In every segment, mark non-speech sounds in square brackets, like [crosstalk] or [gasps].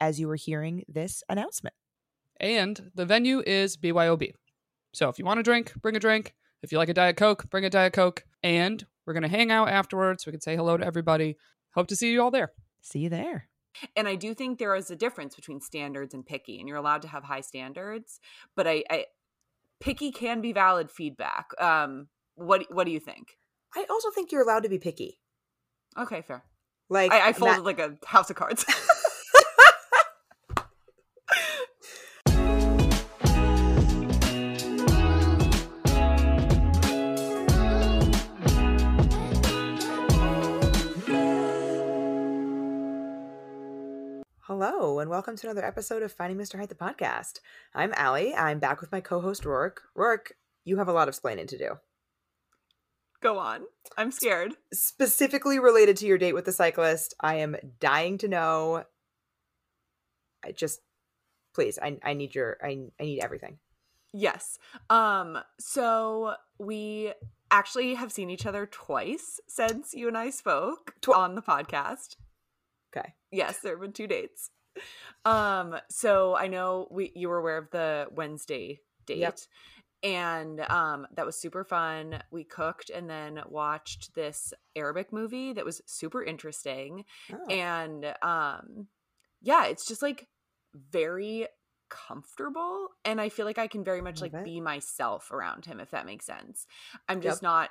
as you were hearing this announcement. And the venue is BYOB. So if you want a drink, bring a drink. If you like a Diet Coke, bring a Diet Coke. And we're going to hang out afterwards. We can say hello to everybody. Hope to see you all there. See you there. And I do think there is a difference between standards and picky, and you're allowed to have high standards, but I, I picky can be valid feedback. Um, what what do you think? I also think you're allowed to be picky. Okay, fair. Like I, I folded that- like a house of cards. [laughs] Hello, and welcome to another episode of Finding Mr. Height, the podcast. I'm Allie. I'm back with my co-host Rourke. Rourke, you have a lot of explaining to do, Go on. I'm scared. specifically related to your date with the cyclist. I am dying to know. I just, please, I, I need your, I, I need everything. Yes. Um, so we actually have seen each other twice since you and I spoke Tw- on the podcast. Okay. Yes, there have been two dates. Um, so I know we you were aware of the Wednesday date. Yep. And um that was super fun. We cooked and then watched this Arabic movie that was super interesting. Oh. And um yeah, it's just like very comfortable and I feel like I can very much like it. be myself around him if that makes sense. I'm Yep. just not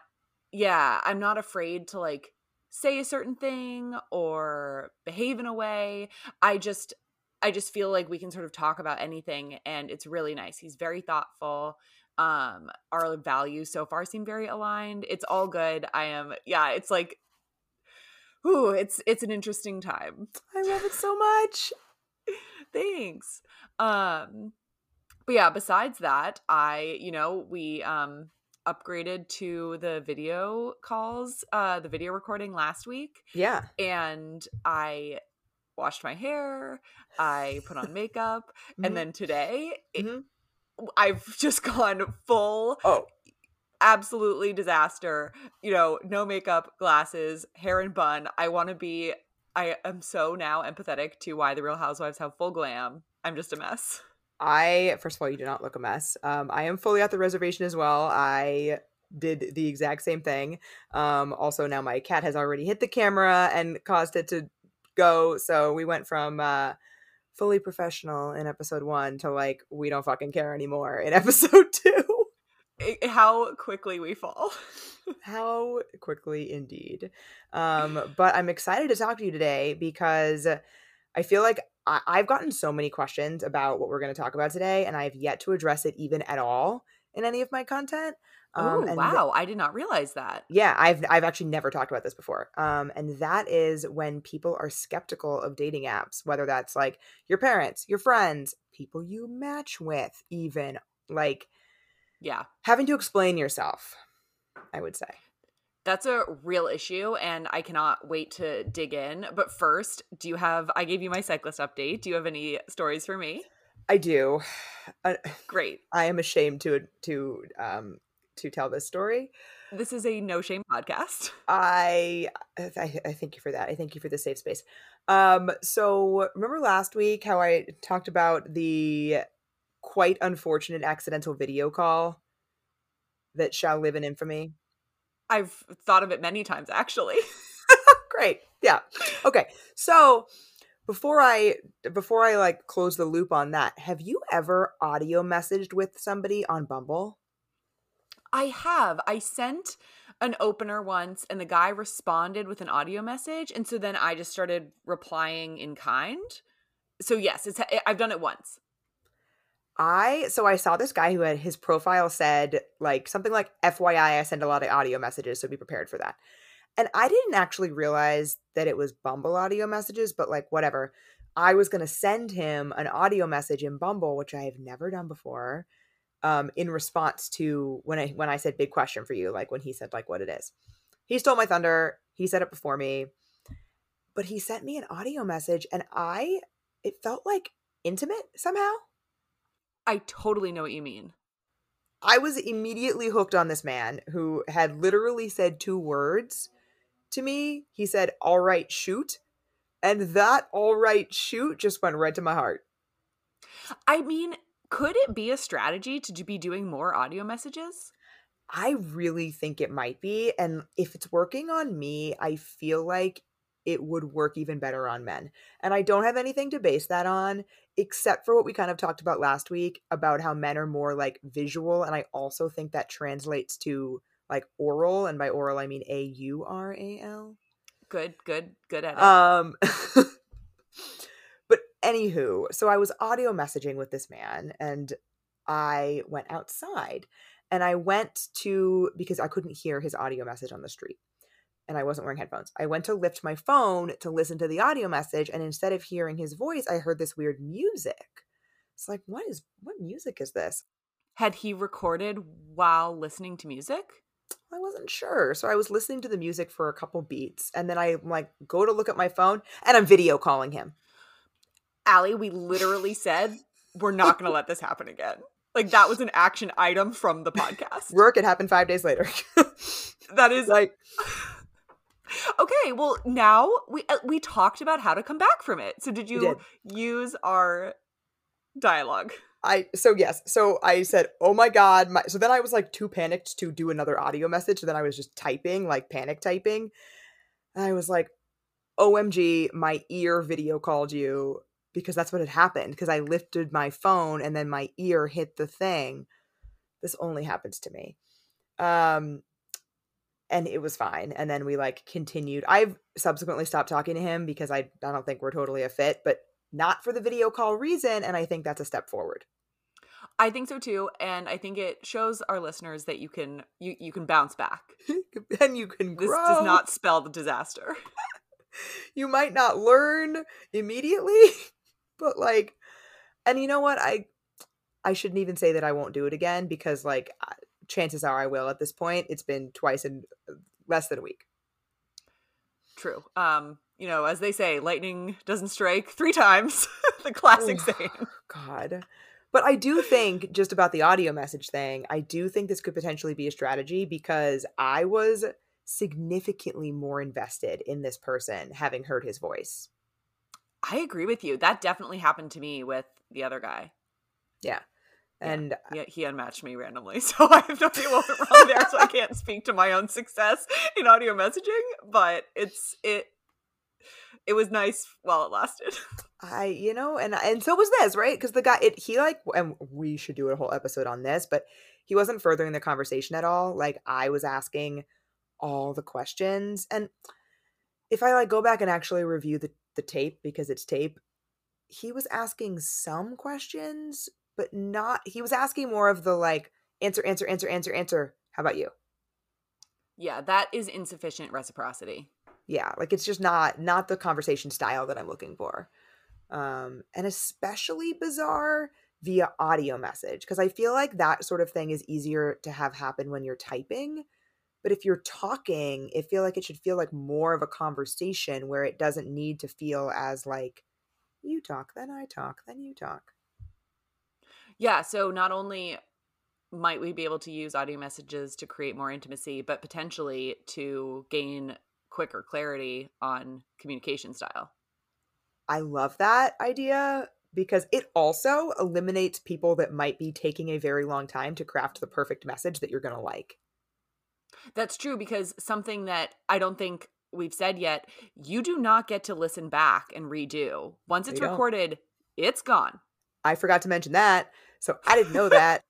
yeah, I'm not afraid to like say a certain thing or behave in a way. I just I just feel like we can sort of talk about anything and it's really nice. He's very thoughtful. Um our values so far seem very aligned. It's all good. I am yeah, it's like ooh, it's it's an interesting time. I love it so much. [laughs] Thanks. Um but yeah, besides that, I, you know, we um upgraded to the video calls, uh the video recording last week Yeah. and I washed my hair, I put on makeup, Mhm. [laughs] and then today it- Mhm. I've [laughs] just gone full Oh, absolutely disaster. You know, no makeup, glasses, hair and bun. I want to be I am so now empathetic to why the Real Housewives have full glam. I'm just a mess. I first of all, you do not look a mess. Um, I am fully at the reservation as well. I did the exact same thing. Um, also, now my cat has already hit the camera and caused it to go. So we went from uh, fully professional in episode one to like we don't fucking care anymore in [laughs] episode two. How quickly we fall. [laughs] How quickly, indeed. Um, but I'm excited to talk to you today because I feel like I- I've gotten so many questions about what we're going to talk about today, and I have yet to address it even at all in any of my content. oh, and th- wow. I did not realize that. yeah, I've I've actually never talked about this before. Um, and that is when people are skeptical of dating apps, whether that's like your parents, your friends, people you match with, even like Yeah. having to explain yourself. I would say. That's a real issue, and I cannot wait to dig in. But first, do you have? I gave you my cyclist update. Do you have any stories for me? I do. Great. [sighs] I am ashamed to to um to tell this story. This is a no shame podcast. [laughs] I, I I thank you for that. I thank you for the safe space. Um so remember last week how I talked about the quite unfortunate accidental video call that shall live in infamy? I've thought of it many times, actually. [laughs] Great. Yeah. Okay. So before I before I like close the loop on that, have you ever audio messaged with somebody on Bumble? I have. I sent an opener once, and the guy responded with an audio message, and so then I just started replying in kind. So yes, it's I've done it once. I so I saw this guy who had his profile said like something like FYI I send a lot of audio messages so be prepared for that. And I didn't actually realize that it was Bumble audio messages but like whatever. I was going to send him an audio message in Bumble, which I have never done before, um, in response to when I when I said big question for you, like when he said like what it is. He stole my thunder. He said it before me, but he sent me an audio message, and I it felt like intimate somehow. I totally know what you mean. I was immediately hooked on this man who had literally said two words to me. He said, All right, shoot. And that all right, shoot just went right to my heart. I mean, could it be a strategy to be doing more audio messages? I really think it might be. And if it's working on me, I feel like it would work even better on men. And I don't have anything to base that on except for what we kind of talked about last week about how men are more like visual. And I also think that translates to like oral. And by oral, I mean A U R A L. Good, good, good at it. Um, [laughs] but anywho, so I was audio messaging with this man and I went outside and I went to, because I couldn't hear his audio message on the street and I wasn't wearing headphones. I went to lift my phone to listen to the audio message, and instead of hearing his voice, I heard this weird music. It's like, what is what music is this? Had he recorded while listening to music? I wasn't sure. So I was listening to the music for a couple beats, and then I like go to look at my phone, and I'm video calling him. Allie, we literally said we're not going to let this happen again. Like that was an action item from the [laughs] podcast. Work. It happened five days later. [laughs] that is like okay, well now we uh, we talked about how to come back from it. So did you did. use our dialogue? I so yes. So I said, "Oh my god!" My, so then I was like too panicked to do another audio message. So then I was just typing, like panic typing. And I was like, "OMG!" My ear video called you because that's what had happened. Because I lifted my phone and then my ear hit the thing. This only happens to me. Um, and it was fine. And then we like continued. I've subsequently stopped talking to him because I I don't think we're totally a fit, but not for the video call reason. And I think that's a step forward. I think so too, and I think it shows our listeners that you can you you can bounce back, [laughs] and you can grow. This does not spell the disaster. [laughs] you might not learn immediately, [laughs] but like, and you know what? I I shouldn't even say that I won't do it again because like chances are I will at this point. It's been twice in uh, less than a week. True. Um, you know, as they say, lightning doesn't strike three times. [laughs] the classic oh, saying. God. But I do think just about the audio message thing, I do think this could potentially be a strategy because I was significantly more invested in this person having heard his voice. I agree with you. That definitely happened to me with the other guy. Yeah. And uh, yeah, he unmatched me randomly, [laughs] so I have no idea what went wrong there. So I can't speak to my own success in audio messaging, but it's it. It was nice while it lasted. [laughs] I, you know, and and so was this, right? Because the guy, it he like, and we should do a whole episode on this, but he wasn't furthering the conversation at all. Like I was asking all the questions, and if I like go back and actually review the the tape because it's tape, he was asking some questions, but not he was asking more of the like answer answer answer answer answer how about you? Yeah that is insufficient reciprocity. Yeah like it's just not not the conversation style that i'm looking for. Um and especially bizarre via audio message because i feel like that sort of thing is easier to have happen when you're typing but if you're talking it feel like it should feel like more of a conversation where it doesn't need to feel as like you talk then i talk then you talk yeah. So not only might we be able to use audio messages to create more intimacy, but potentially to gain quicker clarity on communication style. I love that idea because it also eliminates people that might be taking a very long time to craft the perfect message that you're going to like. That's true because something that I don't think we've said yet, you do not get to listen back and redo. Once it's recorded, it's gone. I forgot to mention that. So I didn't know that.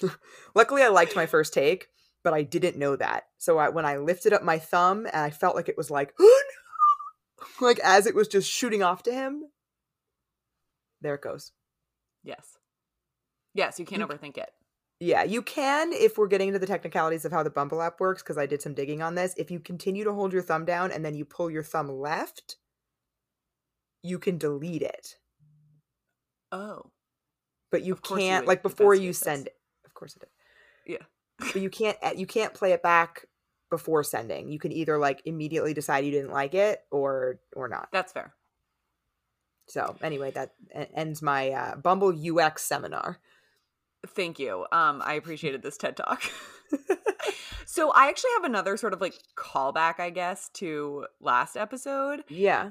[laughs] Luckily, I liked my first take, but I didn't know that. So I, when I lifted up my thumb and I felt like it was like, oh, [gasps] no! like as it was just shooting off to him, there it goes. Yes. Yes, you can't you, overthink it. Yeah, you can if we're getting into the technicalities of how the Bumble app works, because I did some digging on this. If you continue to hold your thumb down and then you pull your thumb left, you can delete it, Oh. But you you can't would like before you send it. Of course it did. Yeah. but you can't you can't play it back before sending. You can either like immediately decide you didn't like it or or not. That's fair. So anyway, that ends my uh, Bumble UX seminar. Thank you. Um, I appreciated this TED Talk. [laughs] [laughs] so I actually have another sort of like callback, I guess, to last episode. Yeah.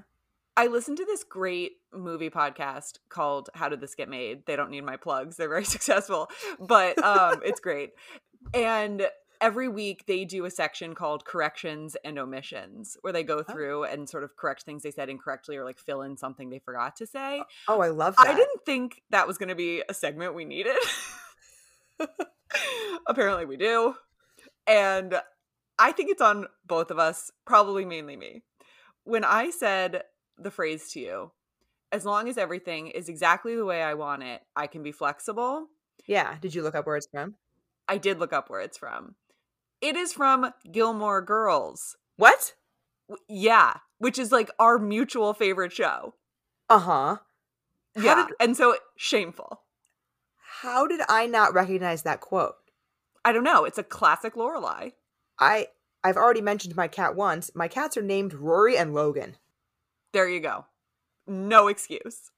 I listened to this great movie podcast called How Did This Get Made? They don't need my plugs. They're very [laughs] successful, but um it's great. And every week they do a section called corrections and omissions where they go Oh. through and sort of correct things they said incorrectly or like fill in something they forgot to say. Oh, I love that. I didn't think that was going to be a segment we needed. [laughs] Apparently we do. And I think it's on both of us, probably mainly me. When I said the phrase to you, as long as everything is exactly the way I want it, I can be flexible. Yeah. Did you look up where it's from? I did look up where it's from. It is from Gilmore Girls. What? W- Yeah, which is like our mutual favorite show. Uh huh. Yeah. did- and so shameful. How did I not recognize that quote? I don't know. It's a classic Lorelai. I I've already mentioned my cat once. My cats are named Rory and Logan. There you go. No excuse.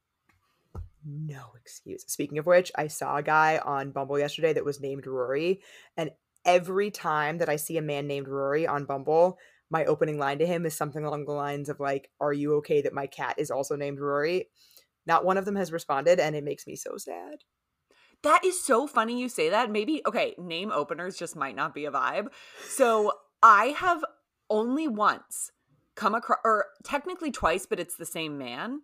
No excuse. Speaking of which, I saw a guy on Bumble yesterday that was named Rory, and every time that I see a man named Rory on Bumble, my opening line to him is something along the lines of like, "Are you okay that my cat is also named Rory?" Not one of them has responded, and it makes me so sad. That is so funny you say that. Maybe, okay, name openers just might not be a vibe. So I have only once come across, or technically twice, but it's the same man.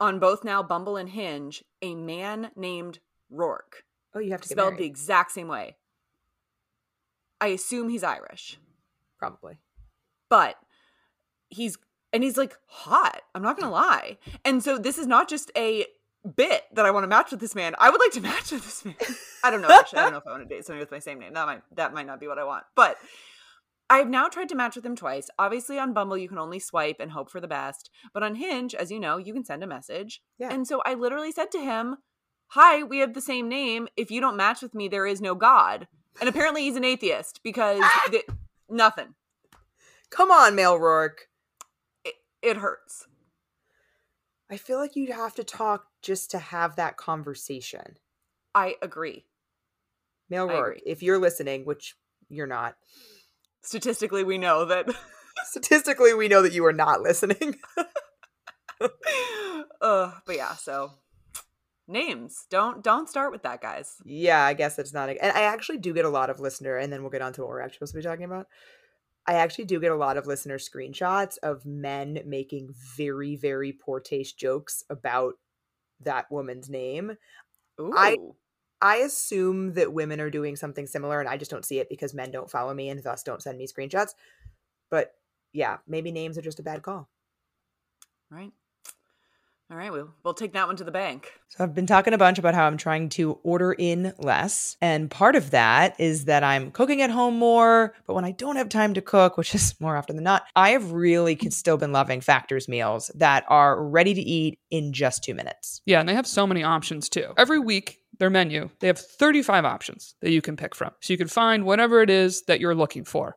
On both now Bumble and Hinge, a man named Rourke, Oh, you have to get spelled the exact same way. I assume he's Irish, probably. but he's, and he's like hot. I'm not gonna lie. And so this is not just a bit that I want to match with this man. I would like to [laughs] match with this man. I don't know. Actually, I don't know if I want to date somebody with my same name. That might that might not be what I want. But I've now tried to match with him twice. Obviously, on Bumble, you can only swipe and hope for the best. But on Hinge, as you know, you can send a message. Yeah. And so I literally said to him, "Hi, we have the same name. If you don't match with me, there is no God." And apparently, he's an atheist because [laughs] th- nothing. Come on, Male Rourke. It, it hurts. I feel like you'd have to talk just to have that conversation. I agree. Male Rourke, if you're listening, which you're not, Statistically, we know that. [laughs] statistically, we know that you are not listening. [laughs] [laughs] uh, but yeah, so names don't don't start with that, guys. yeah, I guess it's not. A, and I actually do get a lot of listener, and then we'll get on to what we're actually supposed to be talking about. I actually do get a lot of listener screenshots of men making very, very poor taste jokes about that woman's name. Ooh. I- I assume that women are doing something similar, and I just don't see it because men don't follow me and thus don't send me screenshots. But yeah, maybe names are just a bad call. right. All right, we'll we'll take that one to the bank. So I've been talking a bunch about how I'm trying to order in less. And part of that is that I'm cooking at home more. But when I don't have time to cook, which is more often than not, I have really still been loving Factor's meals that are ready to eat in just two minutes. Yeah, and they have so many options too. Every week, their menu, they have 35 options that you can pick from. So you can find whatever it is that you're looking for.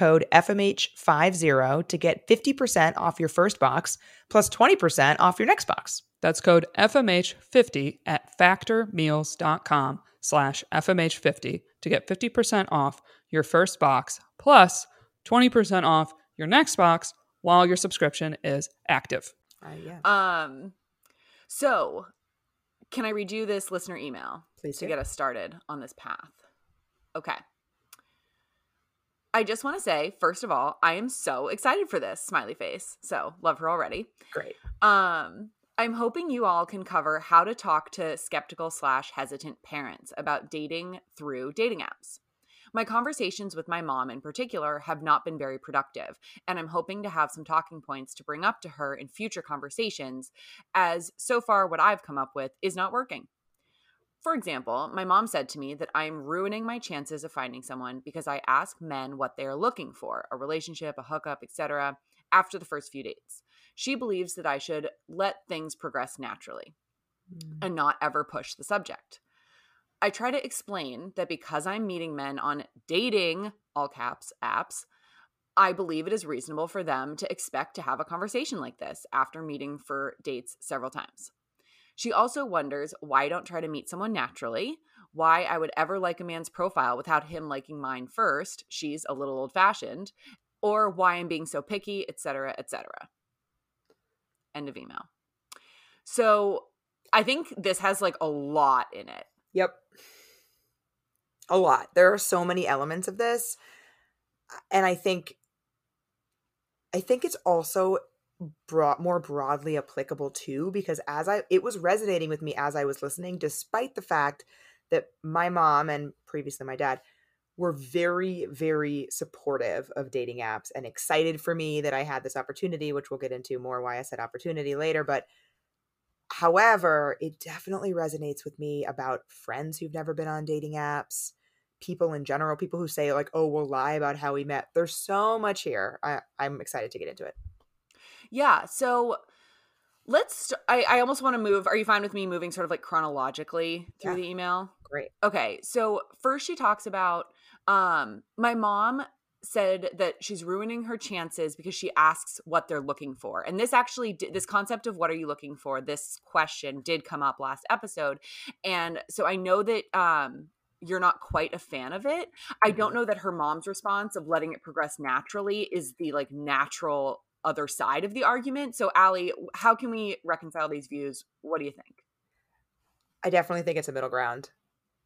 code FMH50 to get 50% off your first box plus 20% off your next box. That's code FMH50 at factormeals.com slash FMH50 to get 50% off your first box plus 20% off your next box while your subscription is active. Uh, yeah, Um, so can I read you this listener email please to do. get us started on this path? Okay. I just want to say, first of all, I am so excited for this smiley face. So love her already. Great. Um, I'm hoping you all can cover how to talk to skeptical slash hesitant parents about dating through dating apps. My conversations with my mom in particular have not been very productive, and I'm hoping to have some talking points to bring up to her in future conversations, as so far what I've come up with is not working. For example, my mom said to me that I'm ruining my chances of finding someone because I ask men what they are looking for a relationship, a hookup, etc. after the first few dates. She believes that I should let things progress naturally mm. and not ever push the subject. I try to explain that because I'm meeting men on dating, all caps, apps, I believe it is reasonable for them to expect to have a conversation like this after meeting for dates several times. She also wonders why I don't try to meet someone naturally, why I would ever like a man's profile without him liking mine first. She's a little old fashioned, or why I'm being so picky, etc., etc. End of email. So I think this has like a lot in it. Yep. A lot. There are so many elements of this. And I think I think it's also broad, more broadly applicable too because as I it was resonating with me as I was listening despite the fact that my mom and previously my dad were very very supportive of dating apps and excited for me that I had this opportunity which we'll get into more why I said opportunity later but however it definitely resonates with me about friends who've never been on dating apps people in general people who say like oh we'll lie about how we met. There's so much here. I, i'm excited to get into it yeah. So let's, I, I almost want to move. Are you fine with me moving sort of like chronologically through yeah. the email? Great. Okay. So first she talks about, um, my mom said that she's ruining her chances because she asks what they're looking for. And this actually this concept of what are you looking for, this question did come up last episode. And so I know that um you're not quite a fan of it. I don't mm-hmm. know that her mom's response of letting it progress naturally is the like natural other side of the argument. So, Allie, how can we reconcile these views? What do you think? I definitely think it's a middle ground.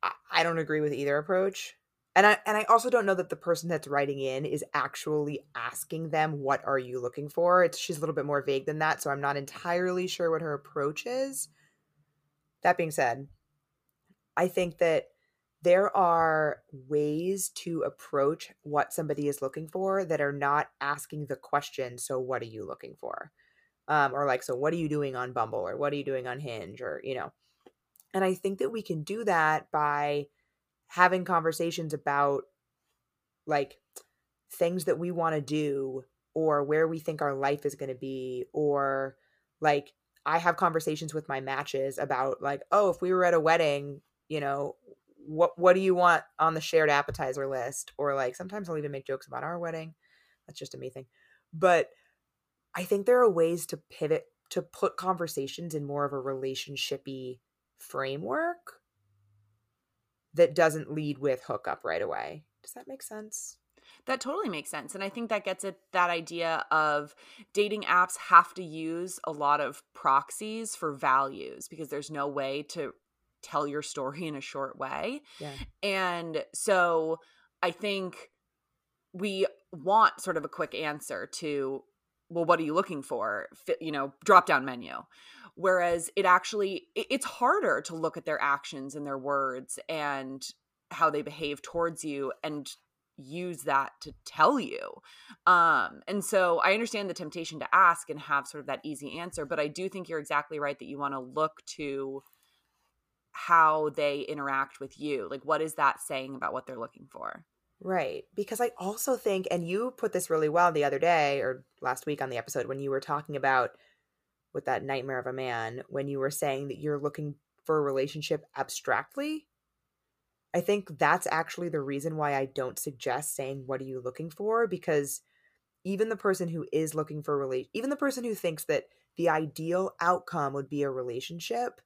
I, I don't agree with either approach. And I and I also don't know that the person that's writing in is actually asking them what are you looking for. It's she's a little bit more vague than that, so I'm not entirely sure what her approach is. That being said, I think that there are ways to approach what somebody is looking for that are not asking the question so what are you looking for? Um, or like so what are you doing on bumble? or what are you doing on hinge? or you know. And i think that we can do that by having conversations about like things that we want to do or where we think our life is going to be or like i have conversations with my matches about like oh if we were at a wedding you know what what do you want on the shared appetizer list? Or like sometimes i'll even make jokes about our wedding. That's just a me thing. But i think there are ways to pivot to put conversations in more of a relationshipy framework that doesn't lead with hookup right away. Does that make sense? That totally makes sense. And I think that gets at that idea of dating apps have to use a lot of proxies for values because there's no way to tell your story in a short way. Yeah. And so I think we want sort of a quick answer to well what are you looking for you know drop down menu whereas it actually it's harder to look at their actions and their words and how they behave towards you and use that to tell you um and so i understand the temptation to ask and have sort of that easy answer but i do think you're exactly right that you want to look to how they interact with you like what is that saying about what they're looking for? Right because i also think and you put this really well the other day or last week on the episode when you were talking about with that nightmare of a man when you were saying that you're looking for a relationship abstractly i think that's actually the reason why i don't suggest saying what are you looking for? because even the person who is looking for a relation even the person who thinks that the ideal outcome would be a relationship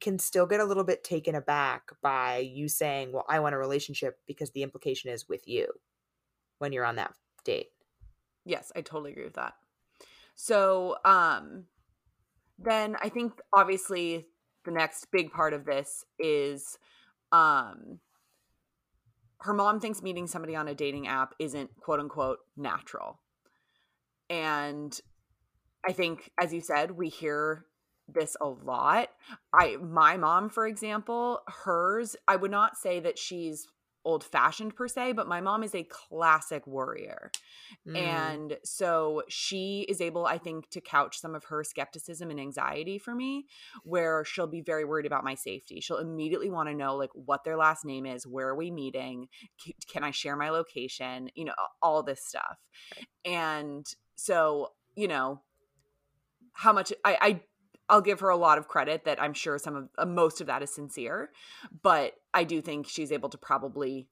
can still get a little bit taken aback by you saying, Well, I want a relationship because the implication is with you when you're on that date. Yes, I totally agree with that. So, um, then I think obviously the next big part of this is um her mom thinks meeting somebody on a dating app isn't quote unquote natural. And I think, as you said, we hear this a lot. I my mom, for example, hers, I would not say that she's old fashioned per se, but my mom is a classic warrior. Mm. And so she is able, I think, to couch some of her skepticism and anxiety for me, where she'll be very worried about my safety. She'll immediately want to know, like, what their last name is, where are we meeting, can I share my location, you know, all this stuff. And so, you know, how much I, I I'll give her a lot of credit that I'm sure some of uh, most of that is sincere, but I do think she's able to probably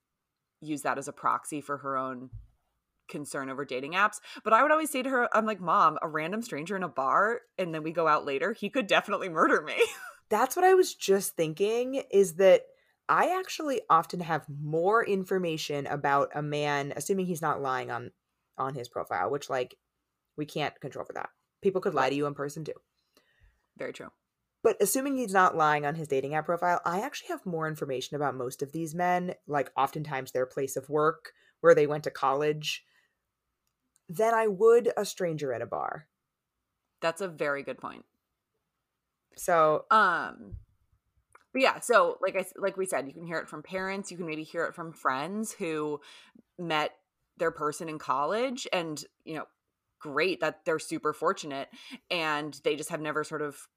use that as a proxy for her own concern over dating apps. But I would always say to her, I'm like, Mom, a random stranger in a bar and then we go out later, he could definitely murder me. [laughs] That's what I was just thinking is that I actually often have more information about a man, assuming he's not lying on on his profile, which like we can't control for that. People could lie to you in person too. Very true. But assuming he's not lying on his dating app profile, I actually have more information about most of these men, like oftentimes their place of work, where they went to college, than I would a stranger at a bar. That's a very good point. So, um but yeah, so like I like we said, you can hear it from parents, you can maybe hear it from friends who met their person in college and, you know, great that they're super fortunate and they just have never sort of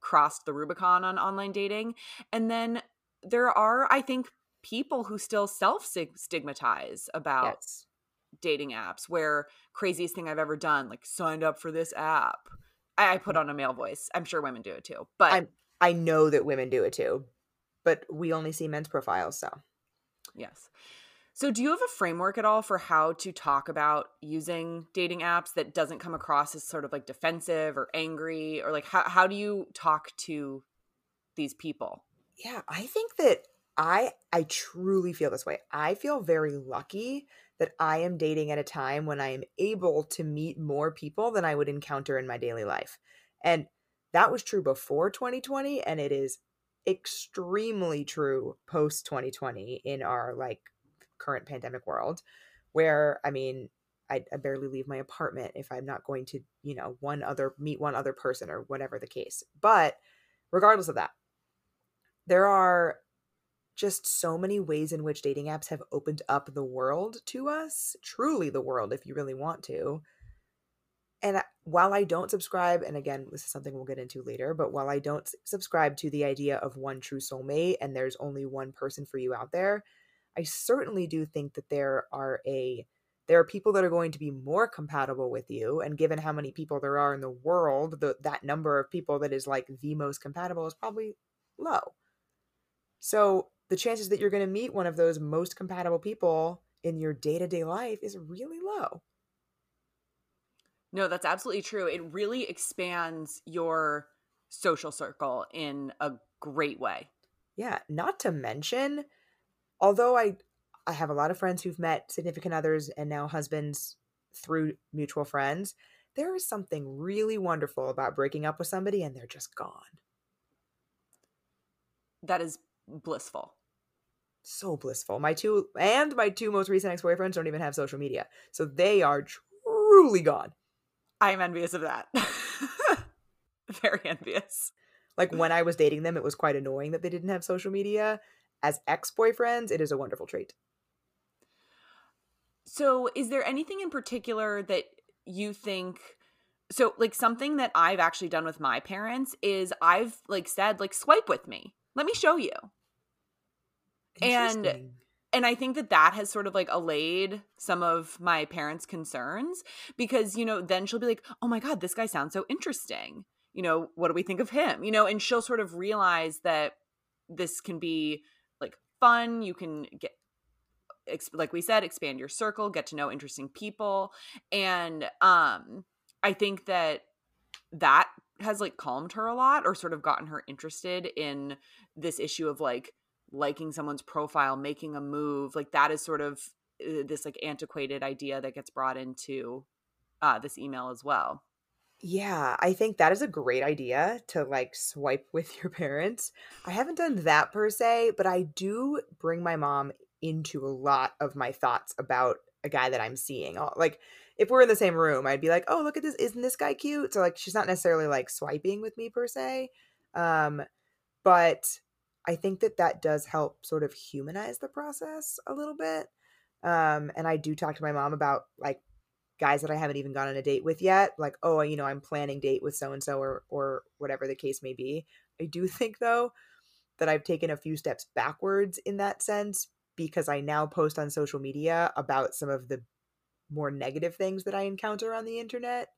crossed the Rubicon on online dating. And then there are, I think, people who still self stigmatize about yes. dating apps where craziest thing I've ever done, like signed up for this app. I, I put mm. on a male voice. I'm sure women do it too. But I I know that women do it too. But we only see men's profiles, so yes. So, do you have a framework at all for how to talk about using dating apps that doesn't come across as sort of like defensive or angry, or like how how do you talk to these people? Yeah, I think that I I truly feel this way. I feel very lucky that I am dating at a time when I am able to meet more people than I would encounter in my daily life. And that was true before 2020 and it is extremely true post 2020 in our like current pandemic world where i mean I, I, barely leave my apartment if i'm not going to you know one other meet one other person or whatever the case. But regardless of that there are just so many ways in which dating apps have opened up the world to us truly the world if you really want to. And while I don't subscribe, and again, this is something we'll get into later, but while I don't subscribe to the idea of one true soulmate and there's only one person for you out there, I certainly do think that there are a there are people that are going to be more compatible with you and given how many people there are in the world the, that number of people that is like the most compatible is probably low. So the chances that you're going to meet one of those most compatible people in your day-to-day life is really low. No that's absolutely true. It really expands your social circle in a great way. Yeah not to mention although I I have a lot of friends who've met significant others and now husbands through mutual friends, there is something really wonderful about breaking up with somebody and they're just gone. That is blissful. So blissful. My two and my two most recent ex-boyfriends don't even have social media. So they are truly gone. I am envious of that. [laughs] Very envious. Like when I was dating them, it was quite annoying that they didn't have social media as ex-boyfriends it is a wonderful trait. So is there anything in particular that you think so like something that i've actually done with my parents is i've like said like swipe with me. Let me show you. And and i think that that has sort of like allayed some of my parents concerns because you know then she'll be like oh my god this guy sounds so interesting. You know what do we think of him? You know and she'll sort of realize that this can be fun. You can get like we said expand your circle get to know interesting people and um i think that that has like calmed her a lot or sort of gotten her interested in this issue of like liking someone's profile making a move like that is sort of uh, this like antiquated idea that gets brought into uh, this email as well yeah, I think that is a great idea to like swipe [laughs] with your parents. I haven't done that per se, but I do bring my mom into a lot of my thoughts about a guy that I'm seeing. Like if we're in the same room, I'd be like, "Oh, look at this! Isn't this guy cute?" So like, she's not necessarily like swiping with me per se, um, but I think that that does help sort of humanize the process a little bit. Um, and I do talk to my mom about like guys that I haven't even gone on a date with yet. Like, oh, you know, I'm planning date with so and so or or whatever the case may be. I do [laughs] think though that I've taken a few steps backwards in that sense because I now post on social media about some of the more negative things that I encounter on the internet.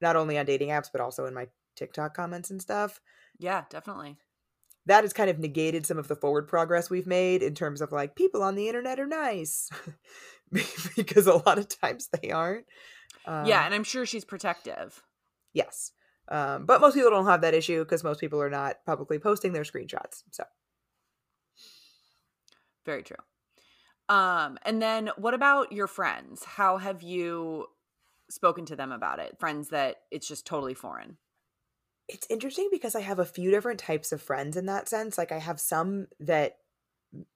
Not only on dating apps, but also in my TikTok comments and stuff. Yeah, definitely. That has kind of negated some of the forward progress we've made in terms of like people on the internet are nice [laughs] [laughs] because a lot of times they aren't. Um, yeah, and I'm sure she's protective. Yes. Um, but most people don't have that issue because most people are not publicly posting their screenshots. So very true. Um, and then what about your friends? How have you spoken to them about it? Friends that it's just totally foreign. It's interesting because I have a few different types of friends in that sense. Like I have some that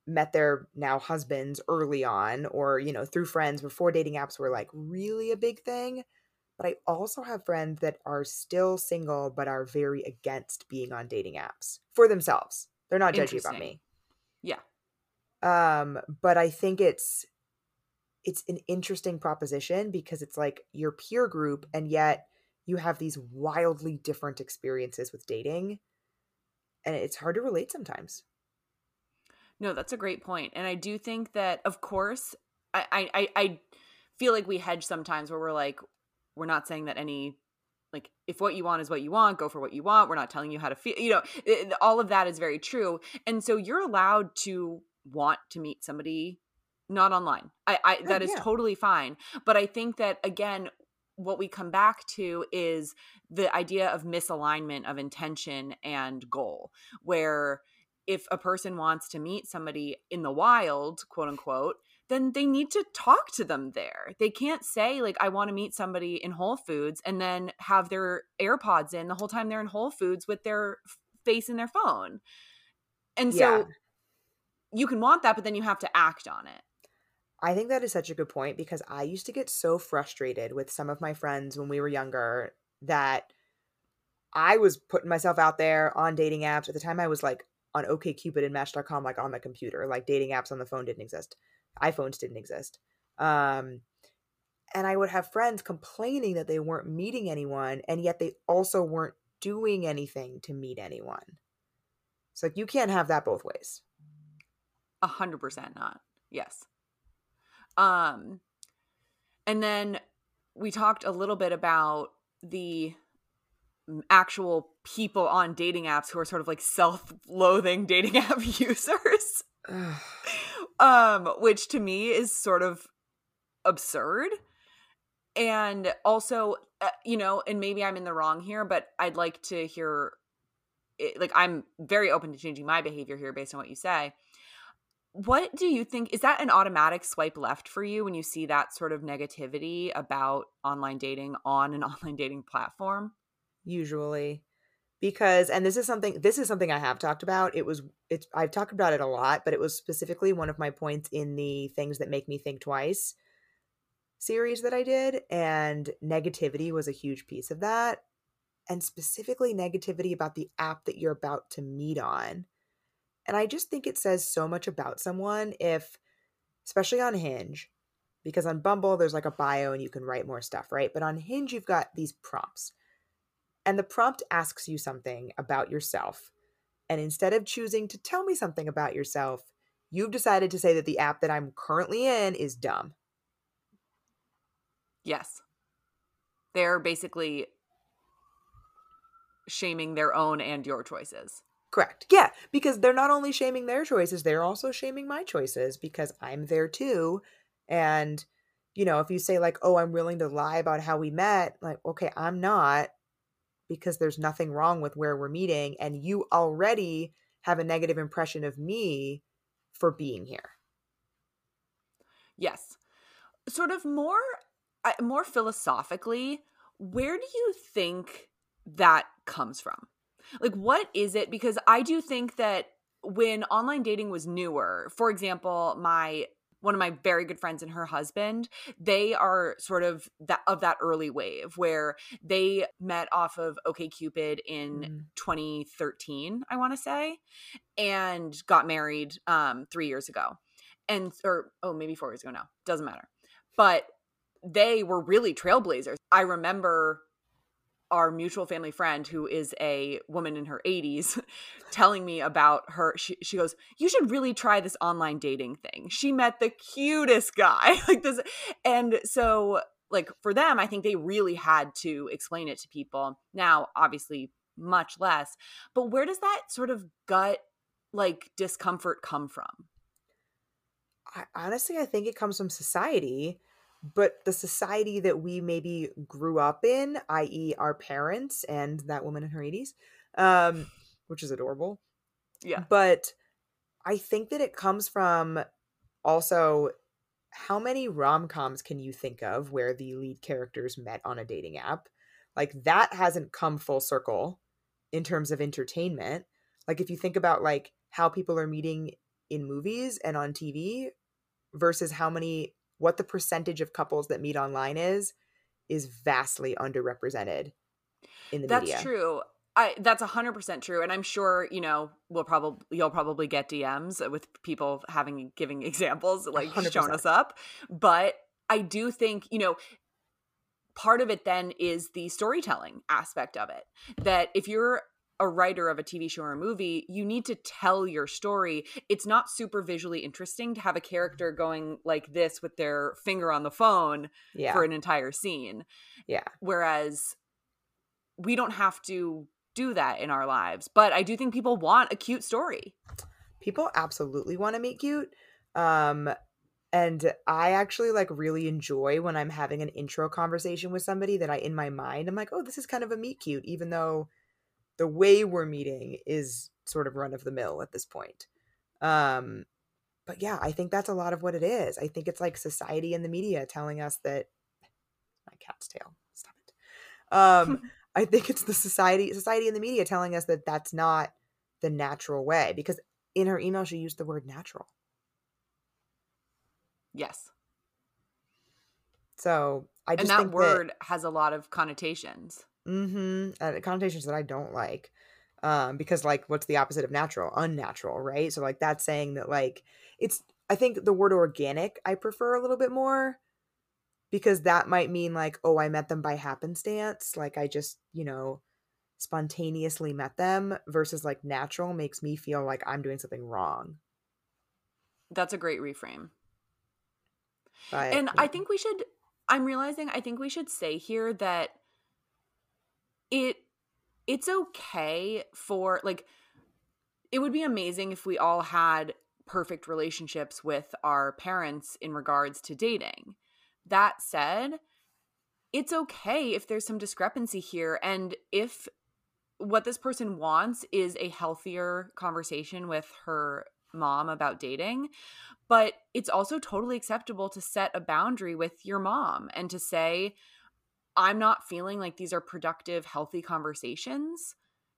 met their now husbands early on or you know through friends before dating apps were like really a big thing but i also have friends that are still single but are very against being on dating apps for themselves. They're not judgy about me. Yeah. Um but i think it's it's an interesting proposition because it's like your peer group and yet you have these wildly different experiences with dating and it's hard to relate sometimes no that's a great point and i do think that of course i i i feel like we hedge sometimes where we're like we're not saying that any like if what you want is what you want go for what you want we're not telling you how to feel you know it, all of that is very true and so you're allowed to want to meet somebody not online. I, I oh, that is yeah. totally fine. But I think that again, what we come back to is the idea of misalignment of intention and goal, where if a person wants to meet somebody in the wild, quote unquote, then they need to talk to them there. They can't say, like, I want to meet somebody in Whole Foods and then have their AirPods in the whole time they're in Whole Foods with their face in their phone. And so yeah you can want that, but then you have to act on it. I think that is such a good point because I used to get so frustrated with some of my friends when we were younger that I was putting myself out there on dating apps. At the time, I was like on OKCupid and Match.com, like on the computer. Like dating apps on the phone didn't exist, iPhones didn't exist. Um, and I would have friends complaining that they weren't meeting anyone, and yet they also weren't doing anything to meet anyone. It's like you can't have that both ways. A hundred percent not. Yes. Um, and then we talked a little bit about the actual people on dating apps who are sort of like self-loathing [laughs] dating app [laughs] users. [sighs] um, which to me is sort of absurd. And also, uh, you know, and maybe I'm in the wrong here, but I'd like to hear it, like I'm very open to changing my behavior here based on what you say what do you think is that an automatic swipe left for you when you see that sort of negativity about online dating on an [laughs] online dating platform usually because and this is something this is something i have talked about it was it's i've talked about it a lot but it was specifically one of my points in the things that make me think twice series that i did and negativity was a huge piece of that and specifically negativity about the app that you're about to meet on and I just think it says so much about someone if, especially on Hinge, because on Bumble, there's like a bio and you can write more stuff, right? But on Hinge, you've got these prompts. And the prompt asks you something about yourself. And instead of choosing to tell me something about yourself, you've decided to say that the app that I'm currently in is dumb. Yes. They're basically shaming their own and your choices. Correct. Yeah, because they're not only shaming their choices, they're also shaming my choices because I'm there too. And, you know, if you say, like, oh, I'm willing to lie about how we met, like, okay, I'm not because there's nothing wrong with where we're meeting. And you already have a negative impression of me for being here. Yes. Sort of more uh, more philosophically, where do you think that comes from? Like, what is it? Because I do think that when online dating was newer, for example, my one of my very good friends and her husband they are sort of that of that early wave where they met off of okcupid in mm. 2013 i want to say and got married um 3 years ago. And or oh maybe 4 years ago now doesn't matter. But they were really trailblazers. I remember our mutual family friend who is a woman in her 80s [laughs] telling me about her she, she goes you should really try this online dating thing. She met the cutest guy. [laughs] Like this and so like for them i think they really had to explain it to people. Now obviously much less but where does that sort of gut like discomfort come from? I, honestly i think it comes from society but the society that we maybe grew up in, i.e., our parents and that woman in her 80s, um, which is adorable. Yeah. But I think that it comes from also how many rom coms can you think of where the lead characters met on a dating app? Like that hasn't come full circle in terms of entertainment. Like if you think about like how people are meeting in movies and on TV versus how many what the percentage of couples that meet online is is vastly underrepresented in the that's media. That's true. I that's a hundred percent true, and I'm sure you know we'll probably you'll probably get DMs with people having giving [laughs] examples like 100%. showing us up, but I do think you know part of it then is the storytelling aspect of it that if you're a writer of a TV show or a movie, you need to tell your story. It's not super visually interesting to have a character going like this with their finger on the phone yeah. for an entire scene. Yeah. Whereas we don't have to do that in our lives, but I do think people want a cute story. People absolutely want to meet cute. Um and I actually like really enjoy when I'm having an intro conversation with somebody that I in my mind I'm like, "Oh, this is kind of a meet cute," even though the way we're meeting is sort of run of the mill at this point. Um, but yeah, I think that's a lot of what it is. I think it's like society and the media telling us that [sighs] my cat's tail. Stop it. Um, [laughs] I think it's the society, society and the media telling us that that's not the natural way. Because in her email, she used the word natural. Yes. So I just and that word that, has a lot of connotations. Mm-hmm. Uh, connotations that I don't like. Um, because like what's the opposite of natural? Unnatural, right? So like that's saying that like it's I think the word organic I prefer a little bit more because that might mean like, oh, I met them by happenstance, like I just, you know, spontaneously met them versus like natural makes me feel like I'm doing something wrong. That's a great reframe. But, and yeah. I think we should I'm realizing I think we should say here that it it's okay for like it would be amazing if we all had perfect relationships with our parents in regards to dating. That said, it's okay if there's some discrepancy here and if what this person wants is a healthier conversation with her mom about dating but it's also totally acceptable to set a boundary with your mom and to say I'm not feeling like these are productive, healthy conversations.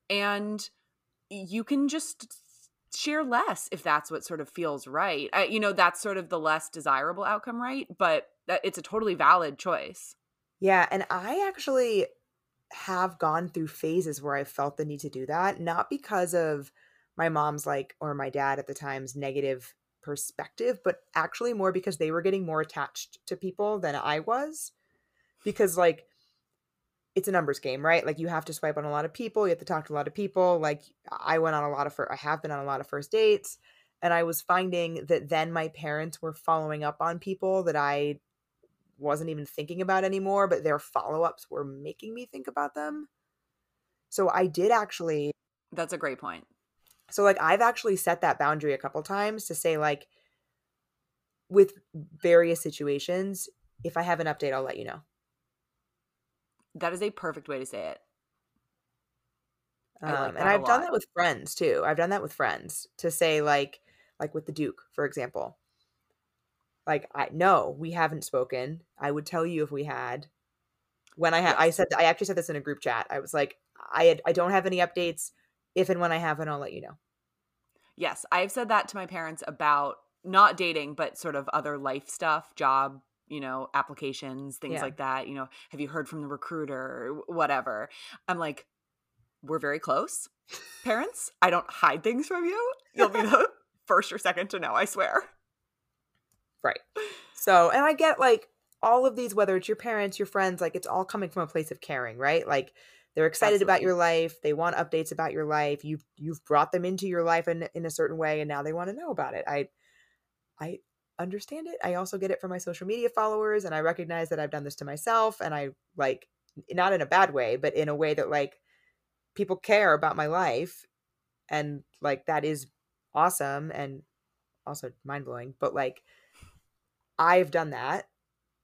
And you can just share less if that's what sort of feels right. I, you know, that's sort of the less desirable outcome, right? But that, it's a totally valid choice. Yeah. And I actually have gone through phases where I felt the need to do that, not because of my mom's like, or my dad at the time's negative perspective, but actually more because they were getting more attached to people than I was because like it's a numbers game, right? Like you have to swipe on a lot of people, you have to talk to a lot of people. Like I went on a lot of fir- I have been on a lot of first dates and I was finding that then my parents were following up on people that I wasn't even thinking about anymore, but their follow-ups were making me think about them. So I did actually That's a great point. So like I've actually set that boundary a couple times to say like with various situations, if I have an update, I'll let you know. That is a perfect way to say it. Um, like and I've done that with friends too. I've done that with friends to say like like with the Duke, for example. Like I no, we haven't spoken. I would tell you if we had. When I had yes. I said I actually said this in a group chat. I was like I had, I don't have any updates. If and when I have it, I'll let you know. Yes, I've said that to my parents about not dating, but sort of other life stuff, job, you know, applications, things Yeah. like that. You know, have you heard from the recruiter whatever? I'm like, we're very close. Parents, I don't hide things from you. You'll be the [laughs] first or second to know, I swear. Right. So, and I get like all of these, whether it's your parents, your friends, like it's all coming from a place of caring, right? Like they're excited about your life. They want updates about your life. You've you've brought them into your life in in a certain way, and now they want to know about it. I I understand it. I also get it from my social media followers, and I recognize that I've done this to myself, and I like not in a bad way, but in a way that like people care about my life, and like that is awesome and also mind blowing. But like I've done that,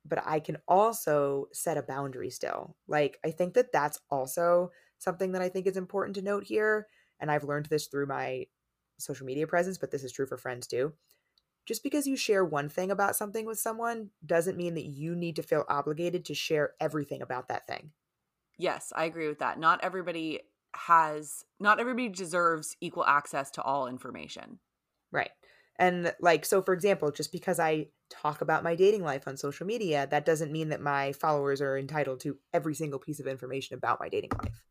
but I can also set a boundary still. Like, I think that that's also something that I think is important to note here. And I've learned this through my social media presence, but this is true for friends too. Just because you share one thing about something with someone doesn't mean that you need to feel obligated to share everything about that thing. Yes, I agree with that. Not everybody has, not everybody deserves equal access to all information. Right. And like, so for example, just because I talk about my dating life on social media, that doesn't mean that my followers are entitled to every single piece of information about my dating life.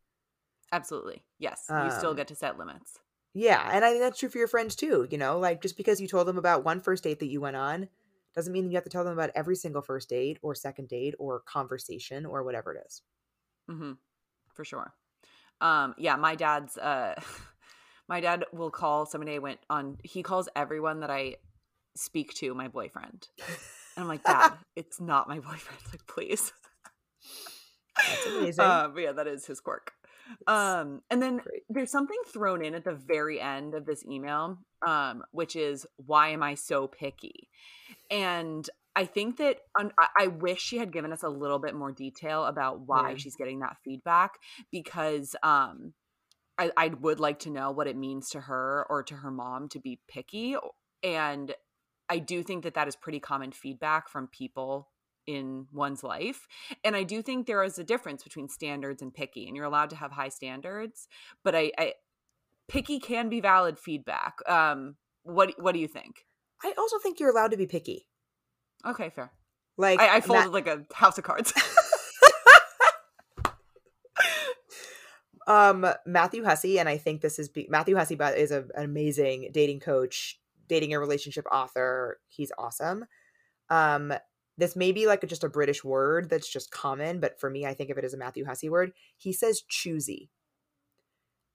Absolutely. Yes. you still Um, get to set limits. Yeah, and I think that's true for your friends too. You know, like just because you told them about one first date that you went on doesn't mean you have to tell them about every single first date or second date or conversation or whatever it is. hmm For sure. Um, yeah, my dad's uh [laughs] my dad will call somebody I went on he calls everyone that I speak to my boyfriend. And I'm like, Dad, [laughs] it's not my boyfriend. Like, please. That's amazing. Uh, but yeah, that is his quirk. Um, and then Great. there's something thrown in at the very end of this email, um, which is why am I so picky? And I think that un- I- I wish she had given us a little bit more detail about why Yeah. she's getting that feedback because um, I, I would like to know what it means to her or to her mom to be picky. And I do think that that is pretty common feedback from people in one's life. And I do think there is a difference between standards and picky, and you're allowed to have high standards, but I, I picky can be valid feedback. Um, what what do you think? I also think you're allowed to be picky. Okay, fair. Like I, I folded like a house of cards. [laughs] [laughs] um Matthew Hussey, and I think this is be- Matthew Hussey but is a, an amazing dating coach, dating and relationship author. He's awesome. Um, this may be like a, just a British word that's just common, but for me, I think of it as a Matthew Hussey word. He says choosy.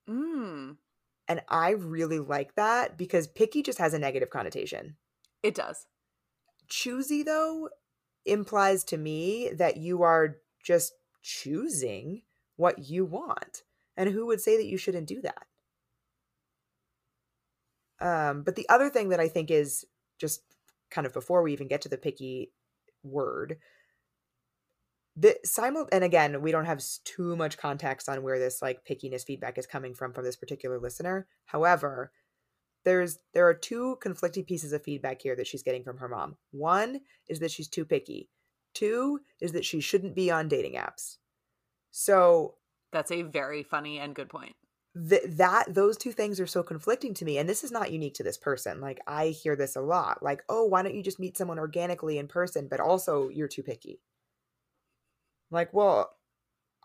mm, And I really like that because picky just has a negative connotation. it does. Choosy, though, implies to me that you are just choosing what you want. And who would say that you shouldn't do that? Um, but the other thing that I think is just kind of before we even get to the picky word, the simul and again, we don't have too much context on where this like pickiness feedback is coming from from this particular listener. However, there's there are two conflicting pieces of feedback here that she's getting from her mom. One is that she's too picky. Two is that she shouldn't be on dating apps. So That's a very funny and good point. Th- that those two things are so conflicting to me and this is not unique to this person like i hear this a lot like oh why don't you just meet someone organically in person but also you're too picky? Like well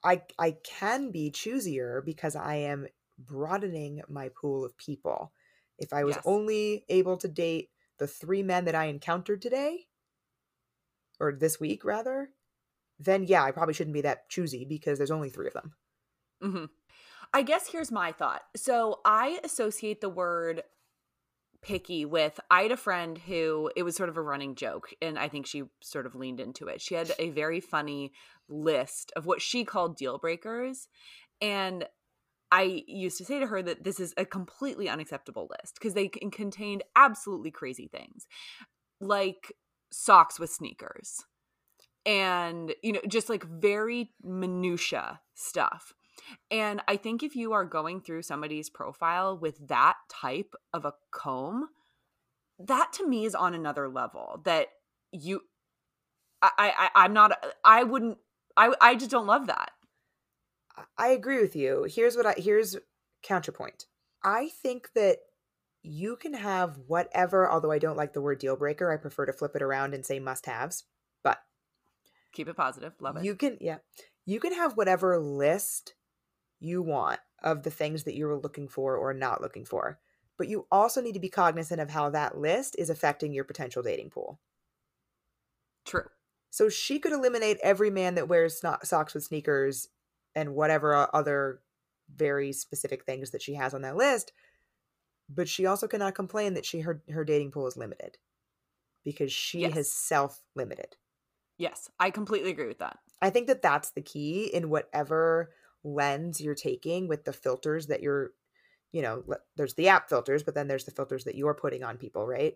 i i can be choosier because i am broadening my pool of people. If i was Yes. only able to date the three men that i encountered today or this week rather then yeah i probably shouldn't be that choosy because there's only three of them. Hmm I guess here's my thought. So I associate the word picky with I had a friend who it was sort of a running joke, and I think she sort of leaned into it. She had a very funny list of what she called deal breakers. And I used to say to her that this is a completely unacceptable list because they contained absolutely crazy things like socks with sneakers and you know just like very minutia stuff and I think if you are going through somebody's profile with that type of a comb, that to me is on another level. That you, I, I, I'm not. I wouldn't. I, I just don't love that. I- agree with you. Here's what I here's counterpoint. I think that you can have whatever, although I don't like the word deal breaker. I prefer to flip it around and say must haves. But Keep it positive. Love it. you can, yeah, you can have whatever list you want of the things that you're looking for or not looking for. But you also need to be cognizant of how that list is affecting your potential dating pool. True. So she could eliminate every man that wears socks with sneakers and whatever other very specific things that she has on that list. But she also cannot complain that she her her dating pool is limited because she Yes. has self limited. Yes, I completely agree with that. I think that that's the key in whatever lens you're taking with the filters that you're, you know, there's the app filters, but then there's the filters that you're putting on people, right?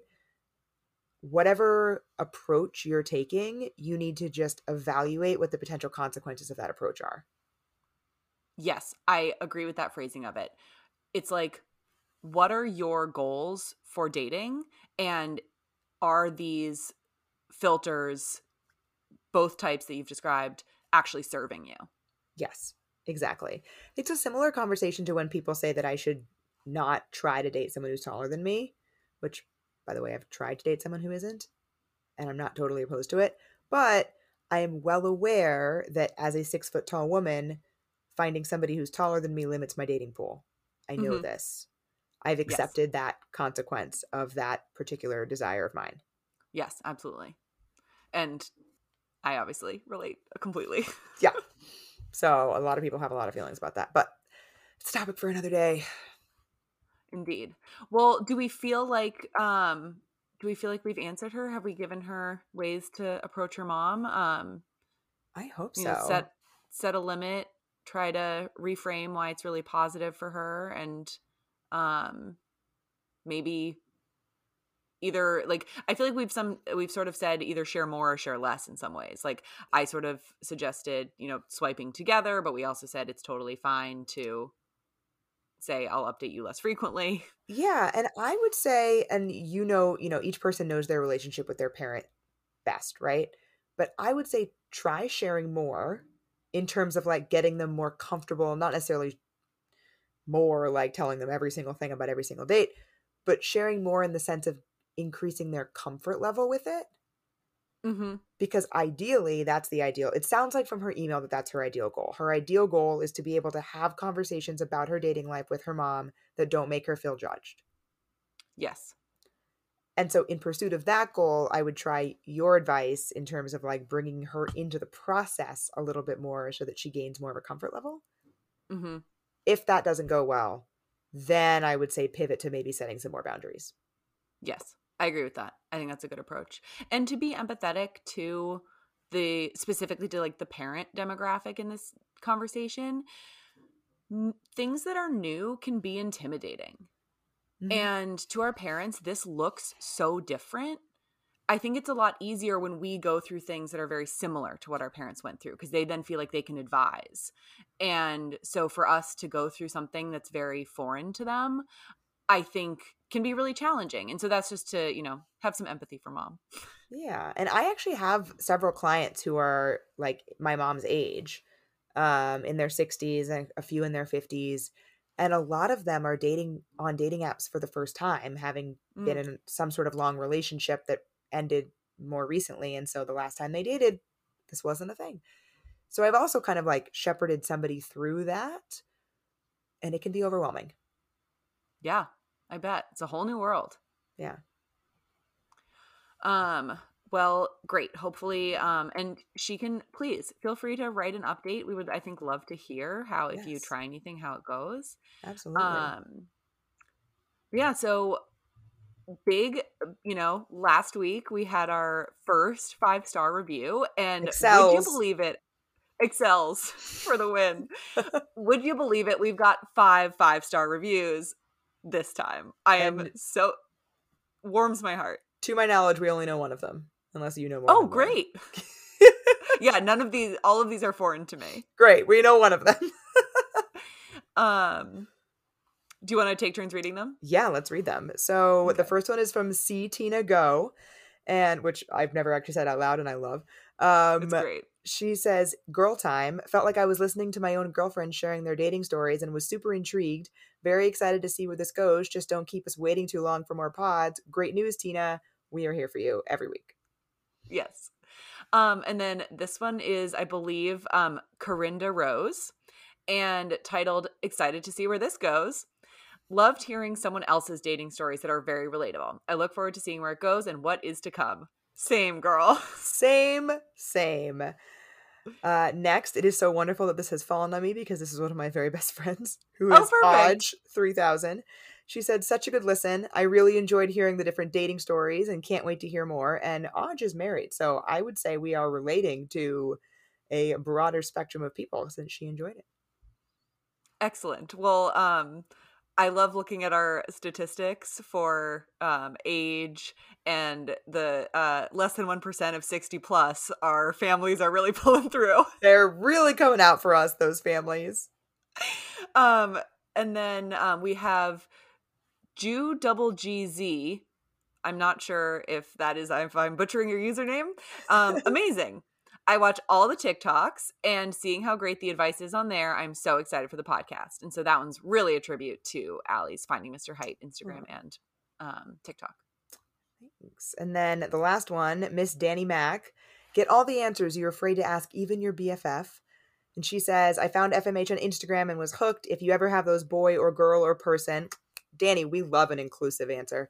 Whatever approach you're taking, you need to just evaluate what the potential consequences of that approach are. Yes, I agree with that phrasing of it. It's like, what are your goals for dating? And are these filters, both types that you've described, actually serving you? Yes, exactly. It's a similar conversation to when people say that I should not try to date someone who's taller than me, which, by the way, I've tried to date someone who isn't, and I'm not totally opposed to it. But I am well aware that as a six foot tall woman, finding somebody who's taller than me limits my dating pool. I know Mhm. this. I've accepted that consequence of that particular desire of mine. Yes, absolutely. And I obviously relate completely. Yeah. [laughs] So a lot of people have a lot of feelings about that, but it's a topic for another day. Indeed. Well, do we feel like um do we feel like we've answered her? Have we given her ways to approach her mom? Um I hope so. know, set set a limit, try to reframe why it's really positive for her and um maybe either like I feel like we've some we've sort of said either share more or share less in some ways. Like I sort of suggested, you know, swiping together, but we also said it's totally fine to say I'll update you less frequently. [laughs] Yeah, and I would say, and you know, you know, each person knows their relationship with their parent best, right? But I would say try sharing more in terms of like getting them more comfortable, not necessarily more like telling them every single thing about every single date, but sharing more in the sense of increasing their comfort level with it. Mm-hmm. Because ideally, that's the ideal. It sounds like from her email that that's her ideal goal. Her ideal goal is to be able to have conversations about her dating life with her mom that don't make her feel judged. Yes. And so, in pursuit of that goal, I would try your advice in terms of like bringing her into the process a little bit more so that she gains more of a comfort level. Mm-hmm. If that doesn't go well, then I would say pivot to maybe setting some more boundaries. Yes, I agree with that. I think that's a good approach. And to be empathetic to the specifically to like the parent demographic in this conversation, n- things that are new can be intimidating. Mhm. And to our parents, this looks so different. I think it's a lot easier when we go through things that are very similar to what our parents went through because they then feel like they can advise. And so for us to go through something that's very foreign to them, I think can be really challenging. And so that's just to, you know, have some empathy for mom. Yeah. And I actually have several clients who are like my mom's age, um, in their 60s and a few in their 50s. And a lot of them are dating on dating apps for the first time, having been in some sort of long relationship that ended more recently. And so the last time they dated, this wasn't a thing. So I've also kind of like shepherded somebody through that. And it can be overwhelming. Yeah, I bet. It's a whole new world. Yeah. Um, well, great. Hopefully, um, and she can please feel free to write an update. We would, I think, love to hear how if you try anything, how it goes. Absolutely. Um, yeah. So big, you know, last week we had our first five star review, and would you believe it? Excels [laughs] for the win. [laughs] would you believe it? We've got five five star reviews this time. I am so warms my heart. to my knowledge, we only know one of them, unless you know more. Oh, great. [laughs] yeah, none of these all of these are foreign to me. Great. We know one of them. [laughs] Um do you want to take turns reading them? Yeah, let's read them. So the first one is from C Tina Go, and which I've never actually said out loud, and I love. Um, It's great. She says, Girl time. Felt like I was listening to my own girlfriends sharing their dating stories and was super intrigued. Very excited to see where this goes. Just don't keep us waiting too long for more pods. Great news, Tina. We are here for you every week. Yes. Um, and then this one is, I believe, um, Corinda Rose and titled Excited to See Where This Goes. Loved hearing someone else's dating stories that are very relatable. I look forward to seeing where it goes and what is to come. Same girl. [laughs] Same, same. Uh, next, it is so wonderful that this has fallen on me because this is one of my very [laughs] best friends who Oh, is. Hodge 3000. She said, such a good listen. I really enjoyed hearing the different dating stories and can't wait to hear more. And Hodge is married. So I would say we are relating to a broader spectrum of people since she enjoyed it. Excellent. Well, um, I love looking at our statistics for um, age and the uh, less than 1% of 60 plus. Our families are really [laughs] pulling through. They're really coming out for us, those families. Um, and then um, we have Jew double GZ. I'm not sure if that is if I'm butchering your username. Um, [laughs] amazing. I watch all the TikToks and seeing how great the advice is on there, I'm so excited for the podcast. And so that one's really a tribute to Allie's Finding Mr. Height Instagram and um, TikTok. Thanks. And then the last one, Miss Danny Mack. Get all the answers you're afraid to ask even your BFF. And she says, I found FMH on Instagram and was hooked. If you ever have those boy or girl or person, Danny, we love an inclusive answer.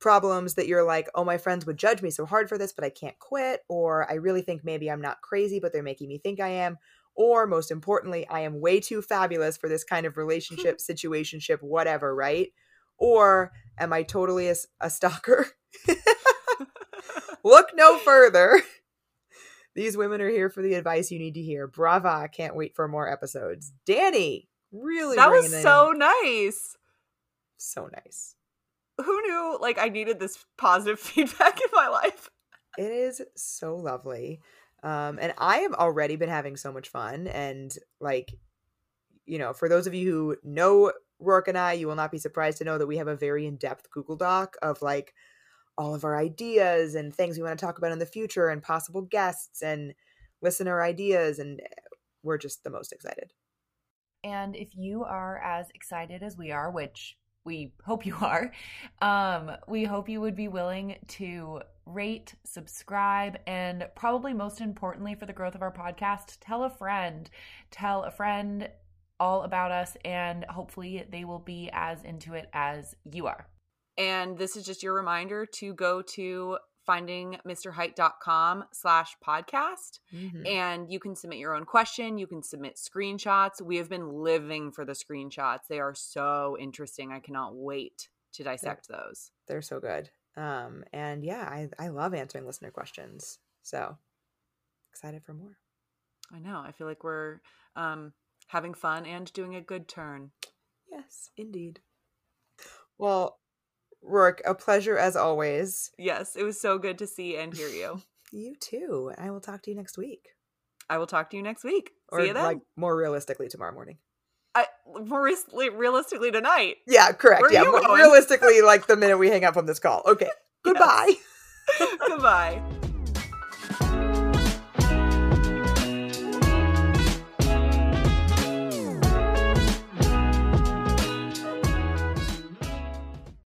Problems that you're like, oh, my friends would judge me so hard for this, but I can't quit. Or I really think maybe I'm not crazy, but they're making me think I am. Or most importantly, I am way too fabulous for this kind of [laughs] relationship, situationship, whatever, right? Or am I totally a stalker? [laughs] [laughs] Look no further. These women are here for the advice you need to hear. Brava. Can't wait for more episodes. Danny, really that was so nice. so nice. Who knew like I needed this positive [laughs] feedback in my life? It is so lovely. Um, and I have already been having so much fun. And like, you know, for those of you who know Rourke and I, you will not be surprised to know that we have a very in-depth Google Doc of like all of our ideas and things we want to talk about in the future and possible guests and listener ideas. And we're just the most excited. And if you are as excited as we are, which we hope you [laughs] are, um, we hope you would be willing to rate, subscribe, and probably most importantly for the growth of our podcast, tell a friend. Tell a friend all about us, and hopefully they will be as into it as you are. And this is just your reminder to go to findingmrheight.com slash podcast Mhm. and you can submit your own question you can submit screenshots we have been living for the screenshots they are so interesting i cannot wait to dissect those They're so good. Um, and yeah, I, I love answering listener questions. So excited for more. i know i feel like we're um having fun and doing a good turn Yes, indeed. Well, Rourke, a pleasure as always. yes it was so good to see and hear you [laughs] You too. I will talk to you next week. i will talk to you next week Or see you then like more realistically tomorrow morning. I, more res- realistically tonight Yeah, correct. Where yeah, more realistically like the minute we hang up from this call. Okay. [laughs] Goodbye. [laughs] goodbye